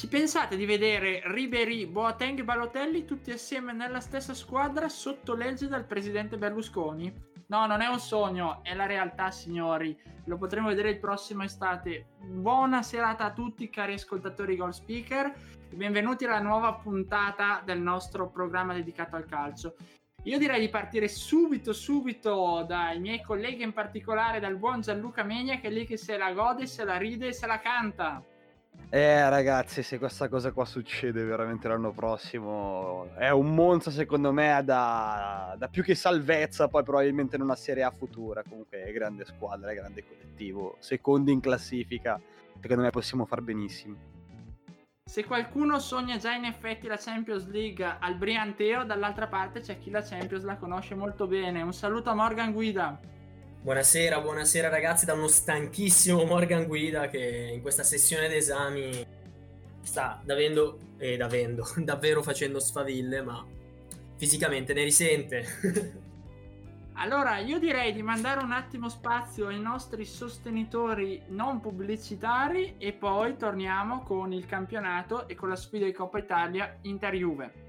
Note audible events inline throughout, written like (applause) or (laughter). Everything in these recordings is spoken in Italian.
Ci pensate di vedere Ribery, Boateng e Balotelli tutti assieme nella stessa squadra sotto legge del presidente Berlusconi? No, non è un sogno, è la realtà, signori. Lo potremo vedere il prossimo estate. Buona serata a tutti, cari ascoltatori Goal Speaker. Benvenuti alla nuova puntata del nostro programma dedicato al calcio. Io direi di partire subito, subito dai miei colleghi, in particolare dal buon Gianluca Megna, che è lì che se la gode, se la ride e se la canta. Eh ragazzi, se questa cosa qua succede veramente l'anno prossimo, è un monza secondo me da, da più che salvezza, poi probabilmente in una Serie A futura. Comunque è grande squadra, è grande collettivo, secondi in classifica, secondo me possiamo far benissimo. Se qualcuno sogna già in effetti la Champions League al Brianteo, dall'altra parte c'è chi la Champions la conosce molto bene. Un saluto a Morgan Guida. Buonasera, buonasera ragazzi da uno stanchissimo Morgan Guida che in questa sessione d'esami sta davvero, eh, davvero, (laughs) davvero facendo sfaville, ma fisicamente ne risente. (laughs) allora, io direi di mandare un attimo spazio ai nostri sostenitori non pubblicitari e poi torniamo con il campionato e con la sfida di Coppa Italia Inter-Juve.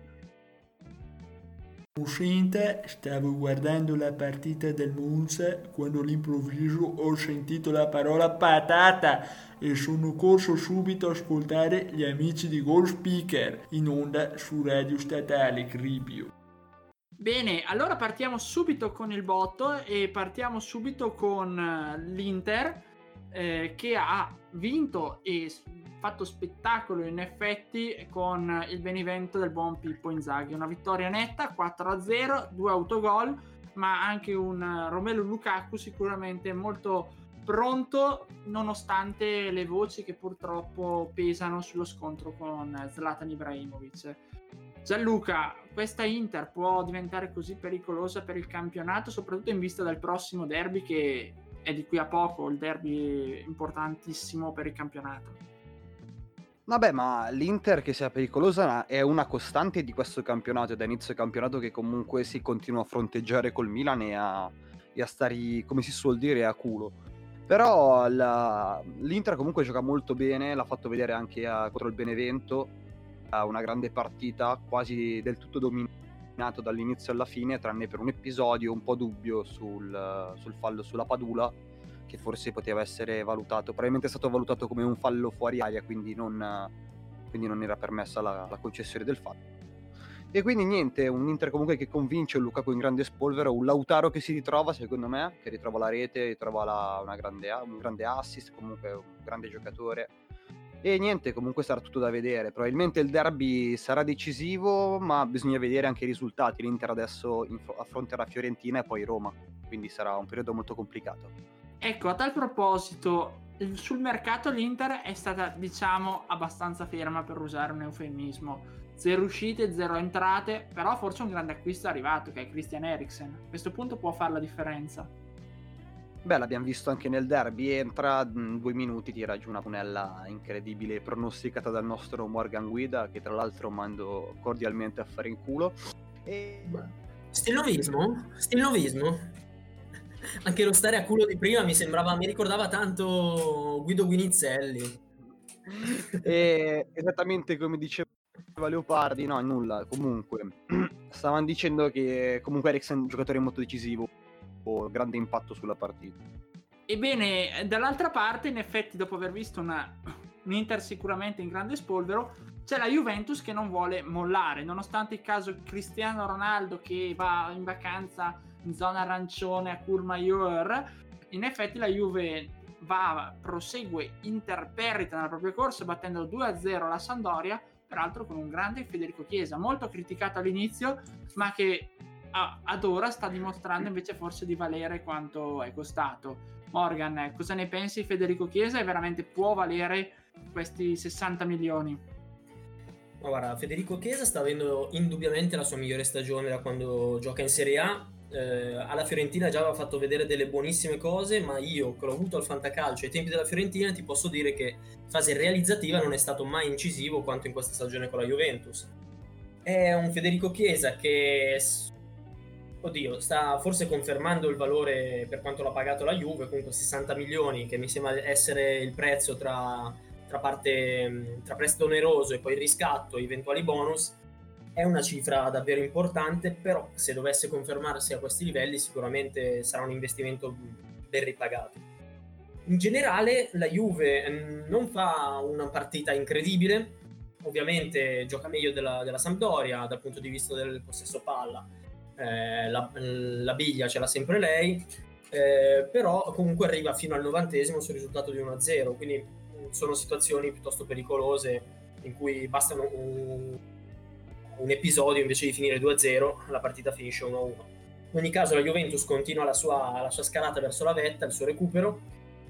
Uscente, stavo guardando la partita del Monza quando all'improvviso ho sentito la parola patata e sono corso subito a ascoltare gli amici di Goal Speaker in onda su Radio Statale Cribio. Bene, allora partiamo subito con il botto e partiamo subito con eh, l'Inter eh, che ha vinto e fatto spettacolo in effetti con il Benevento del buon Pippo Inzaghi. Una vittoria netta, 4-0, due autogol, ma anche un Romelu Lukaku sicuramente molto pronto nonostante le voci che purtroppo pesano sullo scontro con Zlatan Ibrahimovic. Gianluca, questa Inter può diventare così pericolosa per il campionato, soprattutto in vista del prossimo derby che è di qui a poco, il derby importantissimo per il campionato. Vabbè, ma l'Inter che sia pericolosa è una costante di questo campionato, da inizio campionato che comunque si continua a fronteggiare col Milan e a, e a stare, come si suol dire, a culo. Però la, l'Inter comunque gioca molto bene, l'ha fatto vedere anche a, contro il Benevento, ha una grande partita, quasi del tutto dominato dall'inizio alla fine, tranne per un episodio un po' dubbio sul, sul fallo sulla Padula, che forse poteva essere valutato, probabilmente è stato valutato come un fallo fuori aria, quindi non, quindi non era permessa la, la, concessione del fallo. E quindi niente, un Inter comunque che convince un Lukaku in grande spolvero, un Lautaro che si ritrova secondo me, che ritrova la rete, ritrova la, grande, un grande assist, comunque un grande giocatore. E niente, comunque sarà tutto da vedere. Probabilmente il derby sarà decisivo, ma bisogna vedere anche i risultati. L'Inter adesso affronterà Fiorentina e poi Roma, quindi sarà un periodo molto complicato. Ecco, a tal proposito, sul mercato l'Inter è stata, diciamo, abbastanza ferma per usare un eufemismo. Zero uscite, zero entrate, però forse un grande acquisto è arrivato, che è Christian Eriksen. A questo punto può fare la differenza. Beh, l'abbiamo visto anche nel derby, entra in due minuti, tira giù una punella incredibile, pronosticata dal nostro Morgan Guida, che tra l'altro mando cordialmente a fare in culo. E... Stilnovismo? Stilnovismo? Anche lo stare a culo di prima mi sembrava, mi ricordava tanto Guido Guinizelli. e, esattamente come diceva Leopardi, no, nulla, comunque. (clears throat) Stavano dicendo che comunque Eriksen è un giocatore molto decisivo, o grande impatto sulla partita. Ebbene, dall'altra parte, in effetti, dopo aver visto una, un Inter sicuramente in grande spolvero, c'è la Juventus che non vuole mollare, nonostante il caso Cristiano Ronaldo che va in vacanza in zona arancione a Courmayeur, in effetti la Juve va, prosegue interperrita nella propria corsa battendo 2-0 la Sandoria, peraltro con un grande Federico Chiesa, molto criticato all'inizio, ma che a, ad ora sta dimostrando invece forse di valere quanto è costato. Morgan, cosa ne pensi Federico Chiesa e veramente può valere questi 60 milioni? Guarda, Federico Chiesa sta avendo indubbiamente la sua migliore stagione da quando gioca in Serie A. Eh, alla Fiorentina già aveva fatto vedere delle buonissime cose, ma io che l'ho avuto al fantacalcio ai tempi della Fiorentina ti posso dire che fase realizzativa non è stato mai incisivo quanto in questa stagione con la Juventus. È un Federico Chiesa che oddio, sta forse confermando il valore per quanto l'ha pagato la Juve, comunque 60 milioni, che mi sembra essere il prezzo tra, tra, parte, tra prestito oneroso e poi il riscatto, eventuali bonus, è una cifra davvero importante, però se dovesse confermarsi a questi livelli sicuramente sarà un investimento ben ripagato. In generale la Juve mm, non fa una partita incredibile, ovviamente gioca meglio della, della Sampdoria dal punto di vista del possesso palla, eh, la, la, biglia ce l'ha sempre lei, eh, però comunque arriva fino al novantesimo sul risultato di 1-0, quindi mm, sono situazioni piuttosto pericolose in cui basta un, un episodio invece di finire 2-0, la partita finisce 1-1. In ogni caso la Juventus continua la sua, la sua scalata verso la vetta, il suo recupero,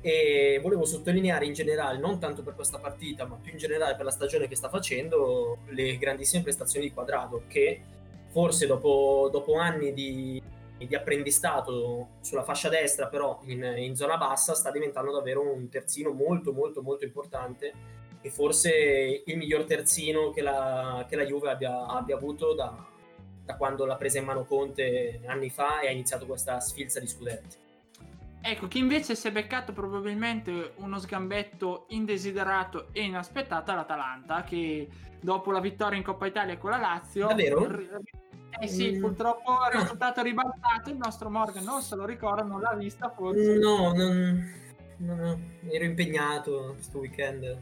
e volevo sottolineare in generale, non tanto per questa partita, ma più in generale per la stagione che sta facendo, le grandissime prestazioni di Quadrado, che forse dopo, dopo anni di, di, apprendistato sulla fascia destra, però in, in, zona bassa, sta diventando davvero un terzino molto molto molto importante e forse il miglior terzino che la, che la Juve abbia, abbia avuto da, da quando l'ha presa in mano Conte anni fa e ha iniziato questa sfilza di scudetti. Ecco, chi invece si è beccato probabilmente uno sgambetto indesiderato e inaspettato è l'Atalanta, che dopo la vittoria in Coppa Italia con la Lazio... Davvero? Eh sì, mm. purtroppo il risultato ribaltato, il nostro Morgan non se lo ricorda, non l'ha vista forse. No, non, non ero impegnato questo weekend.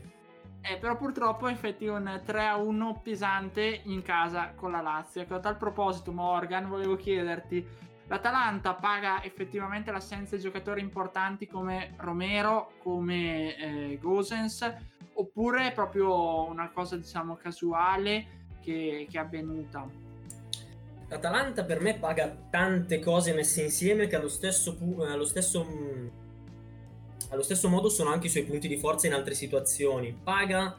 Eh, però purtroppo effetti un 3-1 pesante in casa con la Lazio. Ecco, a tal proposito, Morgan, volevo chiederti, l'Atalanta paga effettivamente l'assenza di giocatori importanti come Romero, come eh, Gosens, oppure è proprio una cosa, diciamo, casuale che, che è avvenuta? L'Atalanta per me paga tante cose messe insieme che allo stesso, allo stesso, allo stesso modo sono anche i suoi punti di forza in altre situazioni. Paga,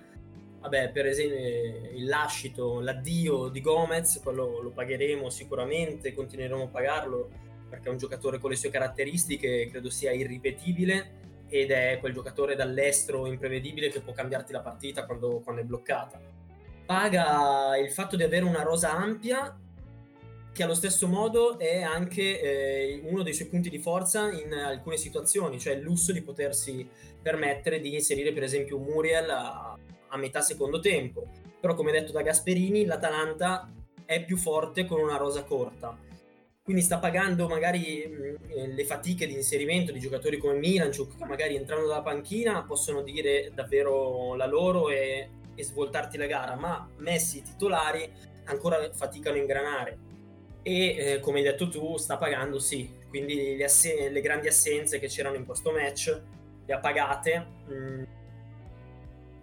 vabbè, per esempio il lascito, l'addio di Gomez, quello lo pagheremo sicuramente, continueremo a pagarlo perché è un giocatore con le sue caratteristiche, credo sia irripetibile ed è quel giocatore dall'estero imprevedibile che può cambiarti la partita quando, quando è bloccata. Paga il fatto di avere una rosa ampia che allo stesso modo è anche eh, uno dei suoi punti di forza in alcune situazioni, cioè il lusso di potersi permettere di inserire per esempio Muriel a, a metà secondo tempo. Però come detto da Gasperini, l'Atalanta è più forte con una rosa corta. Quindi sta pagando magari mh, eh, le fatiche di inserimento di giocatori come Milanciuk, che magari entrando dalla panchina possono dire davvero la loro e, e svoltarti la gara, ma messi titolari ancora faticano a ingranare e eh, come hai detto tu sta pagando sì, quindi le, assen- le, grandi assenze che c'erano in questo match le ha pagate. Mm,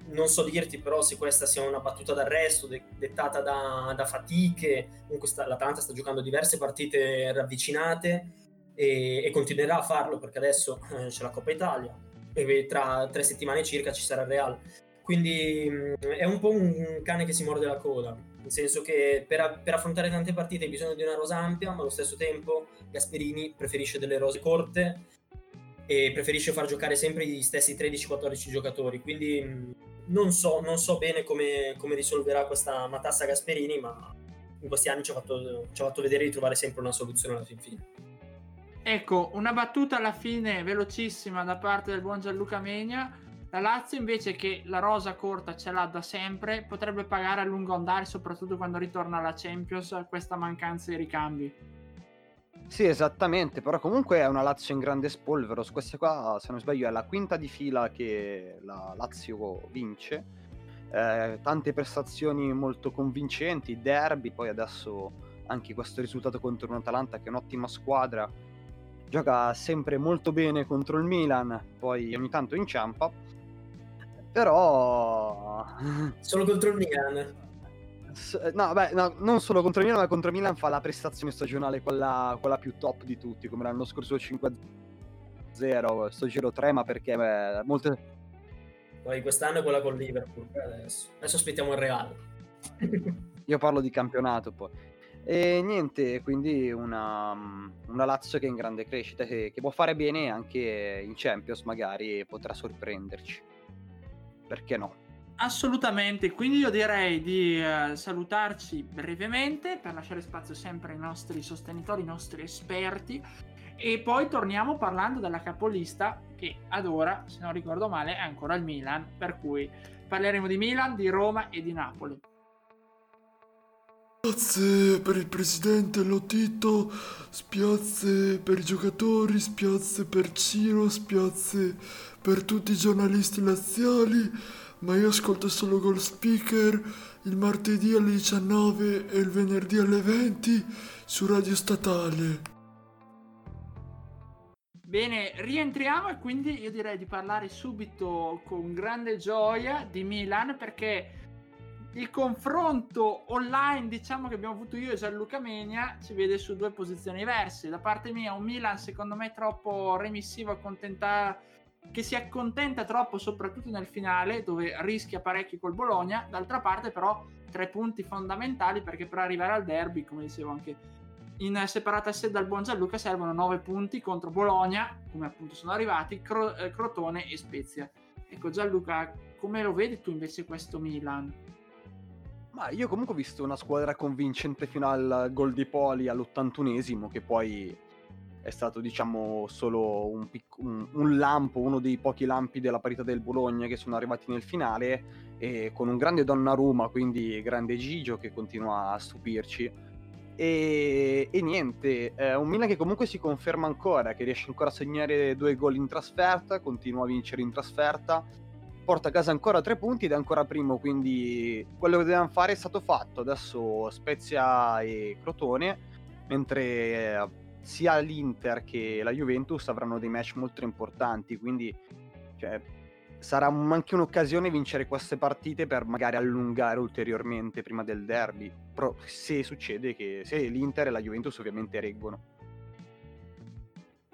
non so dirti però se questa sia una battuta d'arresto de- dettata da, da fatiche, comunque sta- l'Atalanta sta giocando diverse partite ravvicinate e, e continuerà a farlo perché adesso eh, c'è la Coppa Italia e tra tre settimane circa ci sarà il Real. Quindi mm, è un po' un cane che si morde la coda nel senso che per, per, affrontare tante partite hai bisogno di una rosa ampia, ma allo stesso tempo Gasperini preferisce delle rose corte e preferisce far giocare sempre gli stessi 13-14 giocatori, quindi non so, non so bene come, come, risolverà questa matassa Gasperini, ma in questi anni ci ha, fatto, ci ha fatto vedere di trovare sempre una soluzione alla fin fine. Ecco, una battuta alla fine velocissima da parte del buon Gianluca Megna la Lazio invece che la rosa corta ce l'ha da sempre, potrebbe pagare a lungo andare, soprattutto quando ritorna alla Champions, questa mancanza di ricambi. Sì, esattamente, però comunque è una Lazio in grande spolvero. Questa qua, se non sbaglio, è la quinta di fila che la Lazio vince. Eh, tante prestazioni molto convincenti, derby, poi adesso anche questo risultato contro un Atalanta che è un'ottima squadra. Gioca sempre molto bene contro il Milan, poi ogni tanto inciampa però... Solo contro il Milan. Eh, no, beh, no, non solo contro il Milan, ma contro il Milan fa la prestazione stagionale quella, quella più top di tutti, come l'anno scorso 5-0, sto giro 3, ma perché beh, molte... Poi quest'anno è quella con Liverpool, adesso. adesso aspettiamo il Real. (laughs) Io parlo di campionato poi. E niente, quindi una, una Lazio che è in grande crescita, che, che può fare bene anche in Champions magari e potrà sorprenderci. Perché no? Assolutamente, quindi io direi di eh, salutarci brevemente per lasciare spazio sempre ai nostri sostenitori, ai nostri esperti e poi torniamo parlando della capolista che ad ora, se non ricordo male, è ancora il Milan, per cui parleremo di Milan, di Roma e di Napoli. Spiazze per il presidente Lotito, spiazze per i giocatori, spiazze per Ciro, spiazze per tutti i giornalisti laziali, ma io ascolto solo Gold Speaker il martedì alle 19 e il venerdì alle 20 su Radio Statale. Bene, rientriamo e quindi io direi di parlare subito con grande gioia di Milan perché il confronto online, diciamo che abbiamo avuto io e Gianluca Menia, ci vede su due posizioni diverse. Da parte mia un Milan secondo me troppo remissivo, che si accontenta troppo soprattutto nel finale dove rischia parecchio col Bologna. D'altra parte però tre punti fondamentali perché per arrivare al derby, come dicevo anche in separata sede dal buon Gianluca servono 9 punti contro Bologna, come appunto sono arrivati, Cro- eh, Crotone e Spezia. Ecco Gianluca, come lo vedi tu invece questo Milan? Ma io comunque ho visto una squadra convincente fino al gol di Poli all'81esimo, che poi è stato diciamo solo un, pic- un, un, lampo, uno dei pochi lampi della parità del Bologna che sono arrivati nel finale, e con un grande Donnarumma, quindi grande Gigio che continua a stupirci. E, e niente, eh, un Milan che comunque si conferma ancora, che riesce ancora a segnare due gol in trasferta, continua a vincere in trasferta, porta a casa ancora tre punti ed è ancora primo, quindi quello che dovevamo fare è stato fatto. Adesso Spezia e Crotone, mentre eh, sia l'Inter che la Juventus avranno dei match molto importanti, quindi cioè, sarà anche un'occasione vincere queste partite per magari allungare ulteriormente prima del derby. Però se succede che se l'Inter e la Juventus ovviamente reggono.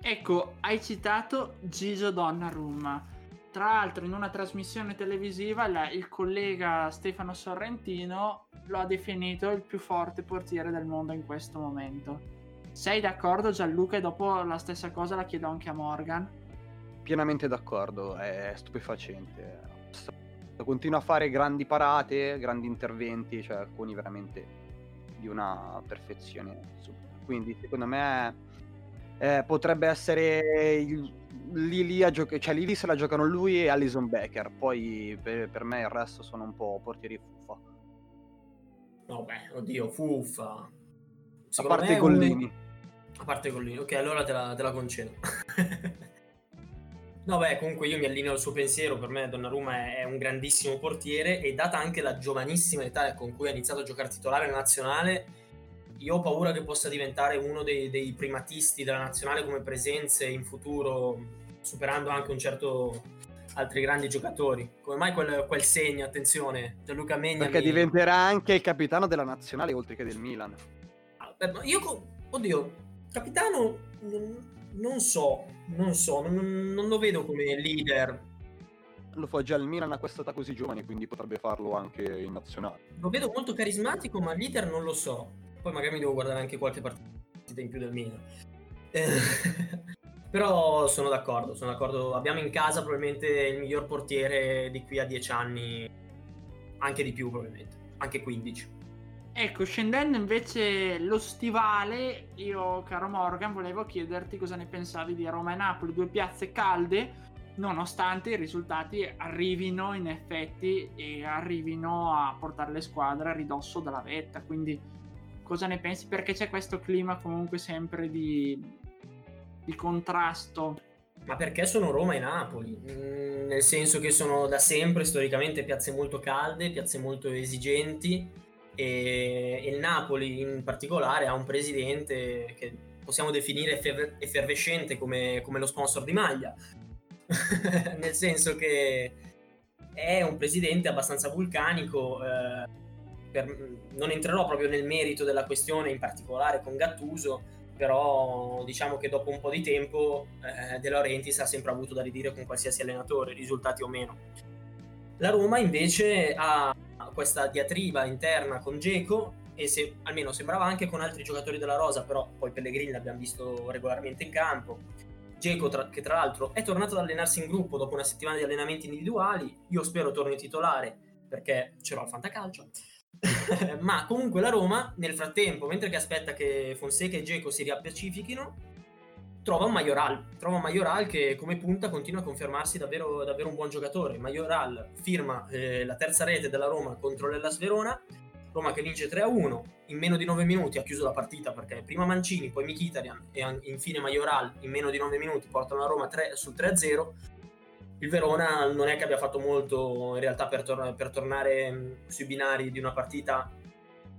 Ecco, hai citato Gigio Donnarumma. Tra l'altro in una trasmissione televisiva la, il collega Stefano Sorrentino lo ha definito il più forte portiere del mondo in questo momento. Sei d'accordo Gianluca? E dopo la stessa cosa la chiedo anche a Morgan pienamente d'accordo, è stupefacente. Continua a fare grandi parate, grandi interventi, cioè alcuni veramente di una perfezione. Quindi secondo me eh, potrebbe essere il, lì, lì, a gioca- cioè, lì, lì se la giocano lui e Alison Becker, poi per, per, me il resto sono un po' portieri fuffa. No, beh, oddio, fuffa. Secondo a parte i Gollini. Un... A parte i Gollini, ok, allora te la, te la concedo. (laughs) No, beh, comunque io mi allineo al suo pensiero. Per me Donnarumma è un grandissimo portiere e data anche la giovanissima età con cui ha iniziato a giocare titolare nazionale, io ho paura che possa diventare uno dei, dei primatisti della nazionale come presenze in futuro, superando anche un certo altri grandi giocatori. Come mai quel, quel segno, attenzione, Gianluca Megna Perché diventerà anche il capitano della nazionale oltre che del Milan. Ah, io, oddio, capitano non so, non so, non, non lo vedo come leader. Lo fa già il Milan a questa età così giovane, quindi potrebbe farlo anche in nazionale. Lo vedo molto carismatico, ma leader non lo so. Poi magari mi devo guardare anche qualche partita in più del Milan. Eh, (laughs) però sono d'accordo, sono d'accordo. Abbiamo in casa probabilmente il miglior portiere di qui a 10 anni, anche di più probabilmente, anche 15. Ecco, scendendo invece lo stivale, io, caro Morgan, volevo chiederti cosa ne pensavi di Roma e Napoli, due piazze calde, nonostante i risultati arrivino in effetti e arrivino a portare le squadre a ridosso della vetta. Quindi, cosa ne pensi? Perché c'è questo clima comunque sempre di, di contrasto? Ma perché sono Roma e Napoli? Mm, nel senso che sono da sempre storicamente piazze molto calde, piazze molto esigenti e il Napoli in particolare ha un presidente che possiamo definire effer- effervescente come, come, lo sponsor di maglia, (laughs) nel senso che è un presidente abbastanza vulcanico. Eh, per, non entrerò proprio nel merito della questione, in particolare con Gattuso, però diciamo che dopo un po' di tempo eh, De Laurentiis ha sempre avuto da ridire con qualsiasi allenatore, risultati o meno. La Roma invece ha questa diatriba interna con Geco e se, almeno sembrava anche con altri giocatori della Rosa, però poi Pellegrini l'abbiamo visto regolarmente in campo. Geco, tra, che tra l'altro è tornato ad allenarsi in gruppo dopo una settimana di allenamenti individuali, io spero torni titolare perché ce l'ho al fantacalcio. (laughs) Ma comunque la Roma, nel frattempo, mentre che aspetta che Fonseca e Geco si riappacifichino, trova un Majoral, trova un Majoral che come punta continua a confermarsi davvero, davvero un buon giocatore. Majoral firma eh, la terza rete della Roma contro l'Ellas Verona, Roma che vince 3-1, in meno di 9 minuti ha chiuso la partita perché prima Mancini, poi Mkhitaryan e infine Majoral in meno di 9 minuti portano la Roma 3, sul 3-0. Il Verona non è che abbia fatto molto in realtà per, tor- per tornare mh, sui binari di una partita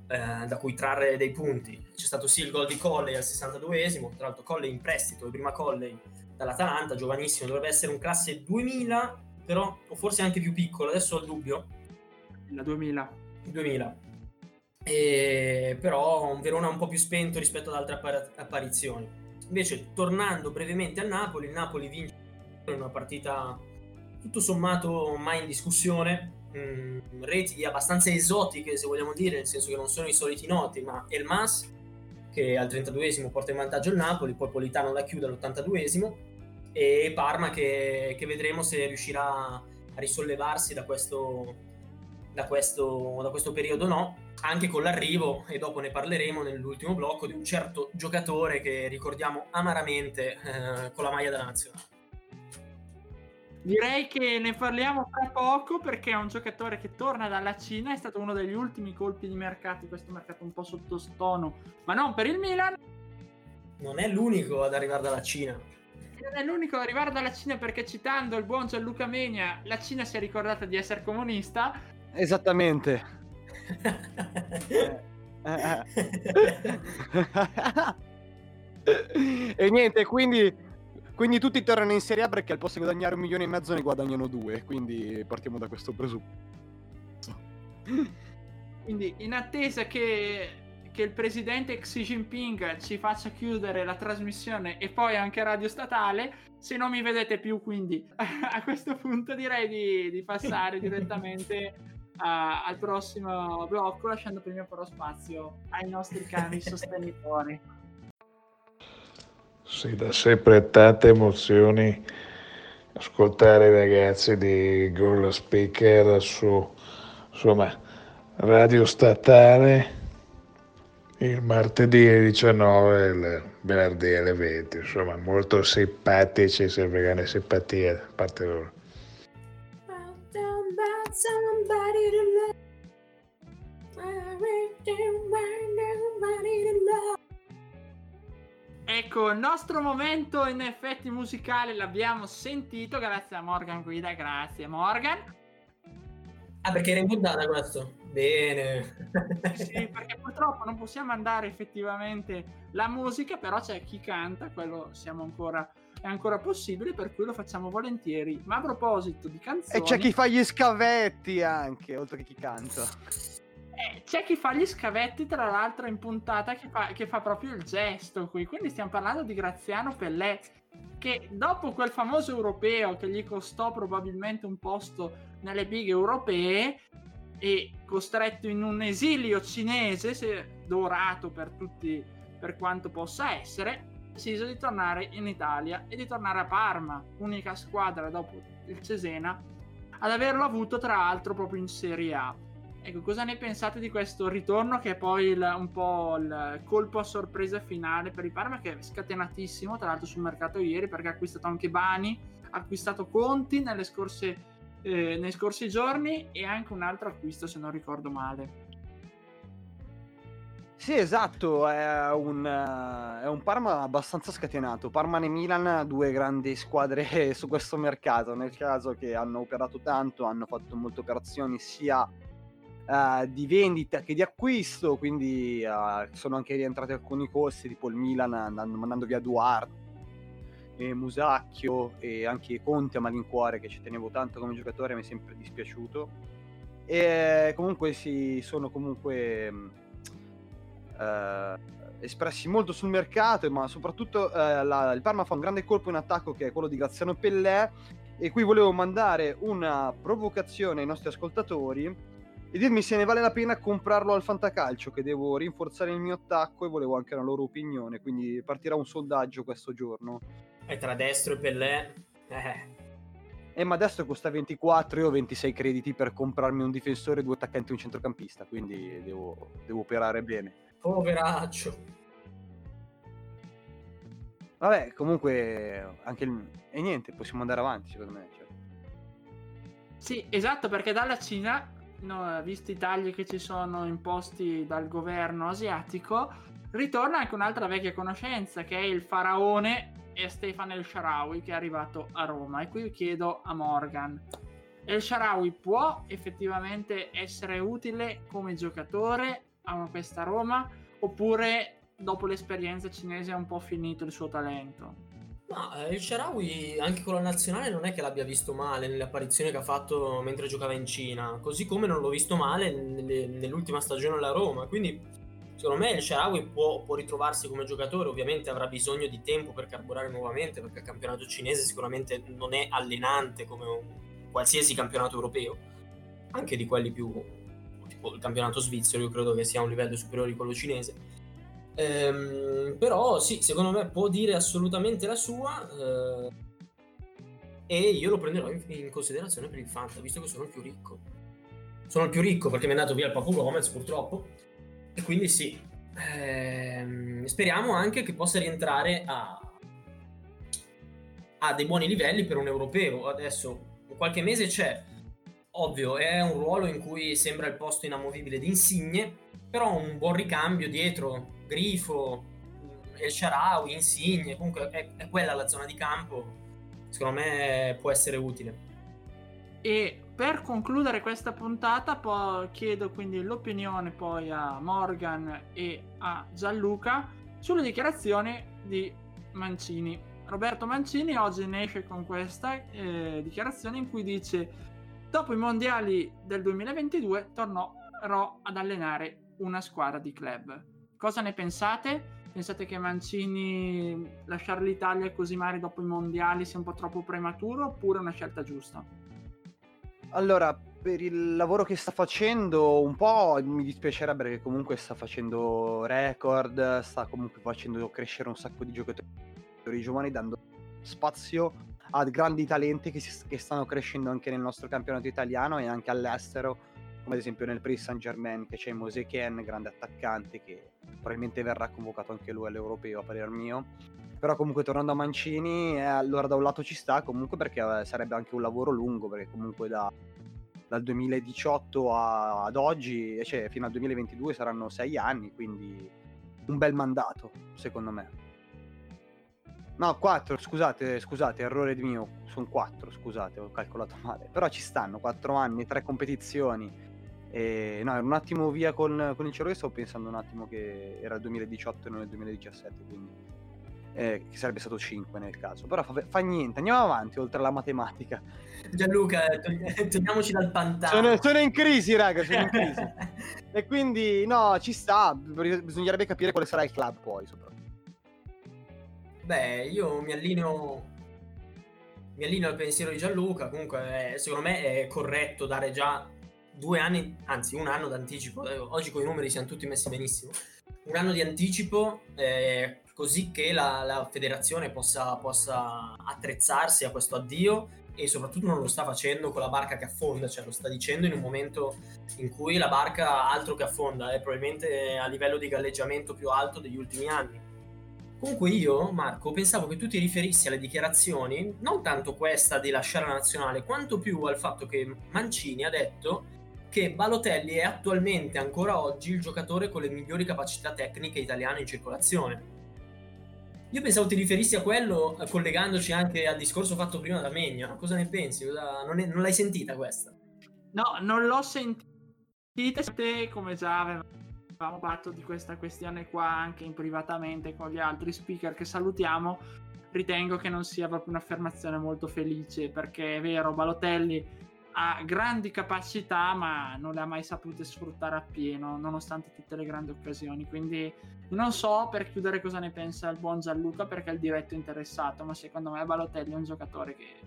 eh, da cui trarre dei punti. C'è stato sì il gol di Colley al 62esimo, tra l'altro Colley in prestito, prima Colley dall'Atalanta, giovanissimo, dovrebbe essere un classe 2000, però o forse anche più piccolo, adesso ho il dubbio. La 2000. 2000. E, però un Verona un po' più spento rispetto ad altre appar- apparizioni. Invece, tornando brevemente al Napoli, il Napoli vince in una partita tutto sommato mai in discussione, mh, mm, reti abbastanza esotiche, se vogliamo dire, nel senso che non sono i soliti noti, ma Elmas, che al 32esimo porta in vantaggio il Napoli, poi Politano la chiude all'82esimo, e Parma che, che vedremo se riuscirà a risollevarsi da questo, da questo, da questo periodo o no, anche con l'arrivo, e dopo ne parleremo nell'ultimo blocco, di un certo giocatore che ricordiamo amaramente eh, con la maglia della nazionale. Direi che ne parliamo fra poco perché è un giocatore che torna dalla Cina, è stato uno degli ultimi colpi di mercato questo mercato un po' sottostono, ma non per il Milan. Non è l'unico ad arrivare dalla Cina. Non è l'unico ad arrivare dalla Cina perché citando il buon Gianluca Megna, la Cina si è ricordata di essere comunista. Esattamente. (laughs) e niente, quindi quindi tutti tornano in Serie A perché al posto di guadagnare un milione e mezzo ne guadagnano due. Quindi partiamo da questo presupposto. Quindi in attesa che, che, il presidente Xi Jinping ci faccia chiudere la trasmissione e poi anche Radio Statale, se non mi vedete più, quindi (laughs) a questo punto direi di, di passare direttamente uh, al prossimo blocco, lasciando prima però spazio ai nostri cani (laughs) sostenitori. Sì, dà sempre tante emozioni ascoltare i ragazzi di Goal Speaker su insomma, radio statale il martedì alle 19 e il venerdì alle 20. Insomma, molto simpatici, sempre grande simpatia da parte loro. Love. Ecco, il nostro momento in effetti musicale l'abbiamo sentito grazie a Morgan Guida, grazie Morgan. Ah, perché era in puntata questo? Bene. sì, perché purtroppo non possiamo andare effettivamente la musica, però c'è chi canta, quello siamo ancora è ancora possibile, per cui lo facciamo volentieri. Ma a proposito di canzoni... E c'è chi fa gli scavetti anche, oltre che chi canta. Eh, c'è chi fa gli scavetti, tra l'altro, in puntata che fa, che fa, proprio il gesto qui. Quindi stiamo parlando di Graziano Pellè, che dopo quel famoso europeo che gli costò probabilmente un posto nelle bighe europee e costretto in un esilio cinese, se dorato per tutti, per quanto possa essere, deciso di tornare in Italia e di tornare a Parma, unica squadra dopo il Cesena ad averlo avuto tra l'altro proprio in Serie A Ecco, cosa ne pensate di questo ritorno che è poi il, un po' il colpo a sorpresa finale per il Parma che è scatenatissimo tra l'altro sul mercato ieri perché ha acquistato anche Bani, ha acquistato Conti nelle scorse, eh, nei scorsi giorni e anche un altro acquisto se non ricordo male. Sì, esatto, è un, è un, Parma abbastanza scatenato. Parma e Milan, due grandi squadre (laughs) su questo mercato, nel caso che hanno operato tanto, hanno fatto molte operazioni sia uh, di vendita che di acquisto, quindi uh, sono anche rientrati alcuni costi, tipo il Milan andando, mandando via Duarte, e Musacchio e anche Conte a malincuore che ci tenevo tanto come giocatore, mi è sempre dispiaciuto. E comunque si sono comunque uh, espressi molto sul mercato, ma soprattutto la, il Parma fa un grande colpo in attacco che è quello di Graziano Pellè. E qui volevo mandare una provocazione ai nostri ascoltatori e dirmi se ne vale la pena comprarlo al fantacalcio, che devo rinforzare il mio attacco e volevo anche la loro opinione, quindi partirà un sondaggio questo giorno. E tra destro e Pellè... Eh. Eh, ma adesso costa 24, io ho 26 crediti per comprarmi un difensore, due attaccanti e un centrocampista, quindi devo, devo operare bene. Poveraccio. Vabbè, comunque, anche il... E niente, possiamo andare avanti, secondo me. Cioè. Sì, esatto, perché dalla Cina no, visti i tagli che ci sono imposti dal governo asiatico, ritorna anche un'altra vecchia conoscenza che è il faraone e Stefan El Sharawi che è arrivato a Roma. E qui chiedo a Morgan: El Sharawi può effettivamente essere utile come giocatore a questa Roma oppure dopo l'esperienza cinese è un po' finito il suo talento? Ma eh, il Sharawi anche con la nazionale non è che l'abbia visto male nelle apparizioni che ha fatto mentre giocava in Cina, così come non l'ho visto male nelle, nell'ultima stagione alla Roma. Quindi secondo me il Sharawi può, può, ritrovarsi come giocatore, ovviamente avrà bisogno di tempo per carburare nuovamente perché il campionato cinese sicuramente non è allenante come un qualsiasi campionato europeo, anche di quelli più tipo il campionato svizzero, io credo che sia a un livello superiore di quello cinese Ehm, però sì, secondo me può dire assolutamente la sua eh, e io lo prenderò in, in, considerazione per il Fanta, visto che sono il più ricco. Sono il più ricco perché mi è andato via il Papu Gomez purtroppo e quindi sì, ehm, speriamo anche che possa rientrare a, a dei buoni livelli per un europeo. Adesso qualche mese c'è, ovvio, è un ruolo in cui sembra il posto inamovibile di Insigne, però un buon ricambio dietro Grifo, El Sharawi, Insigne, comunque è, è, quella la zona di campo, secondo me può essere utile. E per concludere questa puntata poi chiedo quindi l'opinione poi a Morgan e a Gianluca sulle dichiarazioni di Mancini. Roberto Mancini oggi ne esce con questa eh, dichiarazione in cui dice dopo i mondiali del 2022 tornerò ad allenare una squadra di club. Cosa ne pensate? Pensate che Mancini lasciare l'Italia così magari dopo i mondiali sia un po' troppo prematuro oppure una scelta giusta? Allora, per il lavoro che sta facendo, un po' mi dispiacerebbe perché comunque sta facendo record, sta comunque facendo crescere un sacco di giocatori giovani, dando spazio a grandi talenti che, si, che stanno crescendo anche nel nostro campionato italiano e anche all'estero come ad esempio nel Paris Saint Germain che c'è Mose Ken, grande attaccante che probabilmente verrà convocato anche lui all'europeo a parer mio però comunque tornando a Mancini eh, allora da un lato ci sta comunque perché eh, sarebbe anche un lavoro lungo perché comunque da, dal 2018 a, ad oggi cioè fino al 2022 saranno sei anni quindi un bel mandato secondo me No, 4, scusate, scusate, errore mio, sono 4, scusate, ho calcolato male. Però ci stanno 4 anni, 3 competizioni. E, no, ero un attimo via con, con il cervello, stavo pensando un attimo che era il 2018 e non il 2017, quindi eh, che sarebbe stato 5 nel caso. Però fa, fa, niente, andiamo avanti oltre alla matematica. Gianluca, (laughs) torniamoci dal pantano. Sono, sono, in crisi, raga, sono in crisi. (laughs) e quindi, no, ci sta, bisognerebbe capire quale sarà il club poi, soprattutto. Beh, io mi allineo mi allineo al pensiero di Gianluca, comunque eh, secondo me è corretto dare già due anni, anzi un anno d'anticipo, eh, oggi con i numeri siamo tutti messi benissimo, un anno di anticipo eh, così che la, la federazione possa, possa, attrezzarsi a questo addio e soprattutto non lo sta facendo con la barca che affonda, cioè lo sta dicendo in un momento in cui la barca altro che affonda, è probabilmente a livello di galleggiamento più alto degli ultimi anni. Comunque io, Marco, pensavo che tu ti riferissi alle dichiarazioni, non tanto questa di lasciare la nazionale, quanto più al fatto che Mancini ha detto che Balotelli è attualmente, ancora oggi, il giocatore con le migliori capacità tecniche italiane in circolazione. Io pensavo ti riferissi a quello collegandoci anche al discorso fatto prima da Megna. Cosa ne pensi? Non, è, non l'hai sentita questa? No, non l'ho sentita. Come già avevamo parlato di questa questione qua anche in privatamente con gli altri speaker che salutiamo. Ritengo che non sia proprio un'affermazione molto felice perché è vero, Balotelli ha grandi capacità, ma non le ha mai sapute sfruttare appieno, nonostante tutte le grandi occasioni. Quindi non so per chiudere cosa ne pensa il buon Gianluca, perché è il diretto interessato, ma secondo me Balotelli è un giocatore che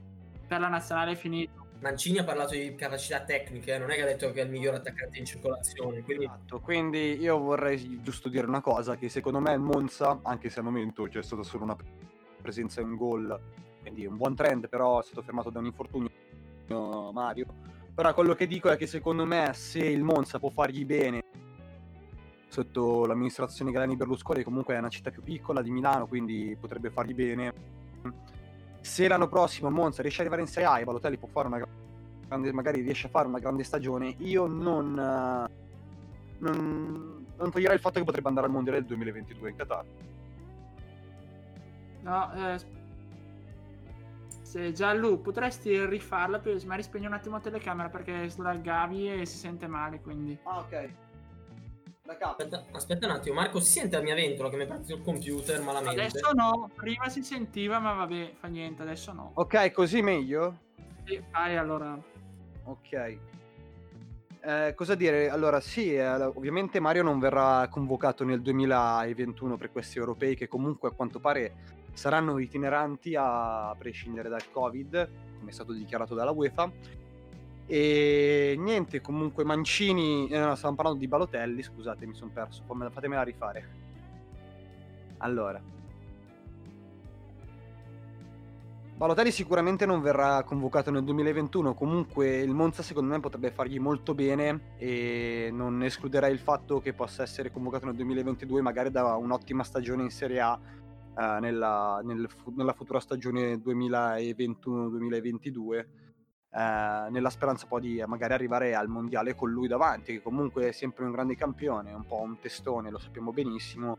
per la nazionale è finito. Mancini ha parlato di capacità tecniche, eh, non è che ha detto che è il miglior attaccante in circolazione. Quindi... Esatto, quindi io vorrei giusto dire una cosa, che secondo me il Monza, anche se al momento c'è stata solo una presenza in gol, quindi un buon trend, però è stato fermato da un infortunio Mario. Però quello che dico è che secondo me se il Monza può fargli bene sotto l'amministrazione Galani Berlusconi, comunque è una città più piccola di Milano, quindi potrebbe fargli bene. Se l'anno prossimo Monza riesce ad arrivare in Serie A e Balotelli può fare una grande, magari riesce a fare una grande stagione, io non, non, non toglierei il fatto che potrebbe andare al Mondiale del 2022 in Qatar. No, eh, se Gianlu, potresti rifarla, magari spegni un attimo la telecamera perché slaggavi e si sente male, quindi... Ah, ok. Aspetta, aspetta, un attimo, Marco, si sente la mia ventola che mi è partito il computer malamente? Adesso no, prima si sentiva, ma vabbè, fa niente, adesso no. Ok, così meglio? Sì, vai allora. Ok. Eh, cosa dire? Allora, sì, eh, ovviamente Mario non verrà convocato nel 2021 per questi europei che comunque a quanto pare saranno itineranti a prescindere dal Covid, come è stato dichiarato dalla UEFA e niente, comunque Mancini, eh, no, stavamo parlando di Balotelli, scusate, mi sono perso, fatemela rifare. Allora. Balotelli sicuramente non verrà convocato nel 2021, comunque il Monza secondo me potrebbe fargli molto bene e non escluderei il fatto che possa essere convocato nel 2022 magari da un'ottima stagione in Serie A eh, nella, nel, nella futura stagione 2021-2022 eh, nella speranza poi di magari arrivare al mondiale con lui davanti, che comunque è sempre un grande campione, un po' un testone, lo sappiamo benissimo.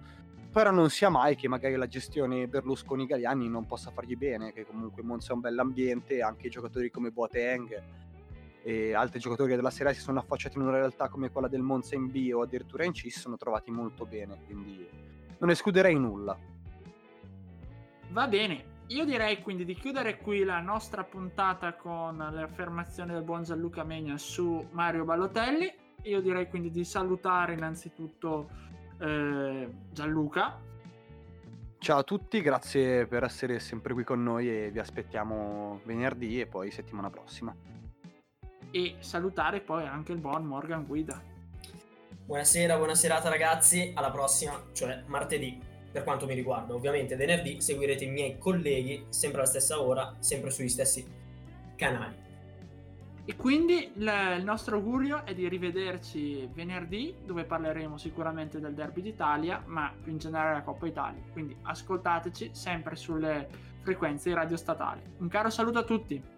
Però non sia mai che magari la gestione Berlusconi-Galiani non possa fargli bene, che comunque Monza è un bell'ambiente, anche giocatori come Boateng e altri giocatori della Serie A si sono affacciati in una realtà come quella del Monza in B o addirittura in C, si sono trovati molto bene, quindi non escluderei nulla. Va bene, io direi quindi di chiudere qui la nostra puntata con le affermazioni del buon Gianluca Megna su Mario Ballotelli. Io direi quindi di salutare innanzitutto eh, Gianluca. Ciao a tutti, grazie per essere sempre qui con noi e vi aspettiamo venerdì e poi settimana prossima. E salutare poi anche il buon Morgan Guida. Buonasera, buona serata ragazzi, alla prossima, cioè martedì per quanto mi riguarda. Ovviamente venerdì seguirete i miei colleghi sempre alla stessa ora, sempre sugli stessi canali. E quindi il nostro augurio è di rivederci venerdì, dove parleremo sicuramente del Derby d'Italia, ma più in generale della Coppa Italia. Quindi ascoltateci sempre sulle frequenze di radio statali. Un caro saluto a tutti!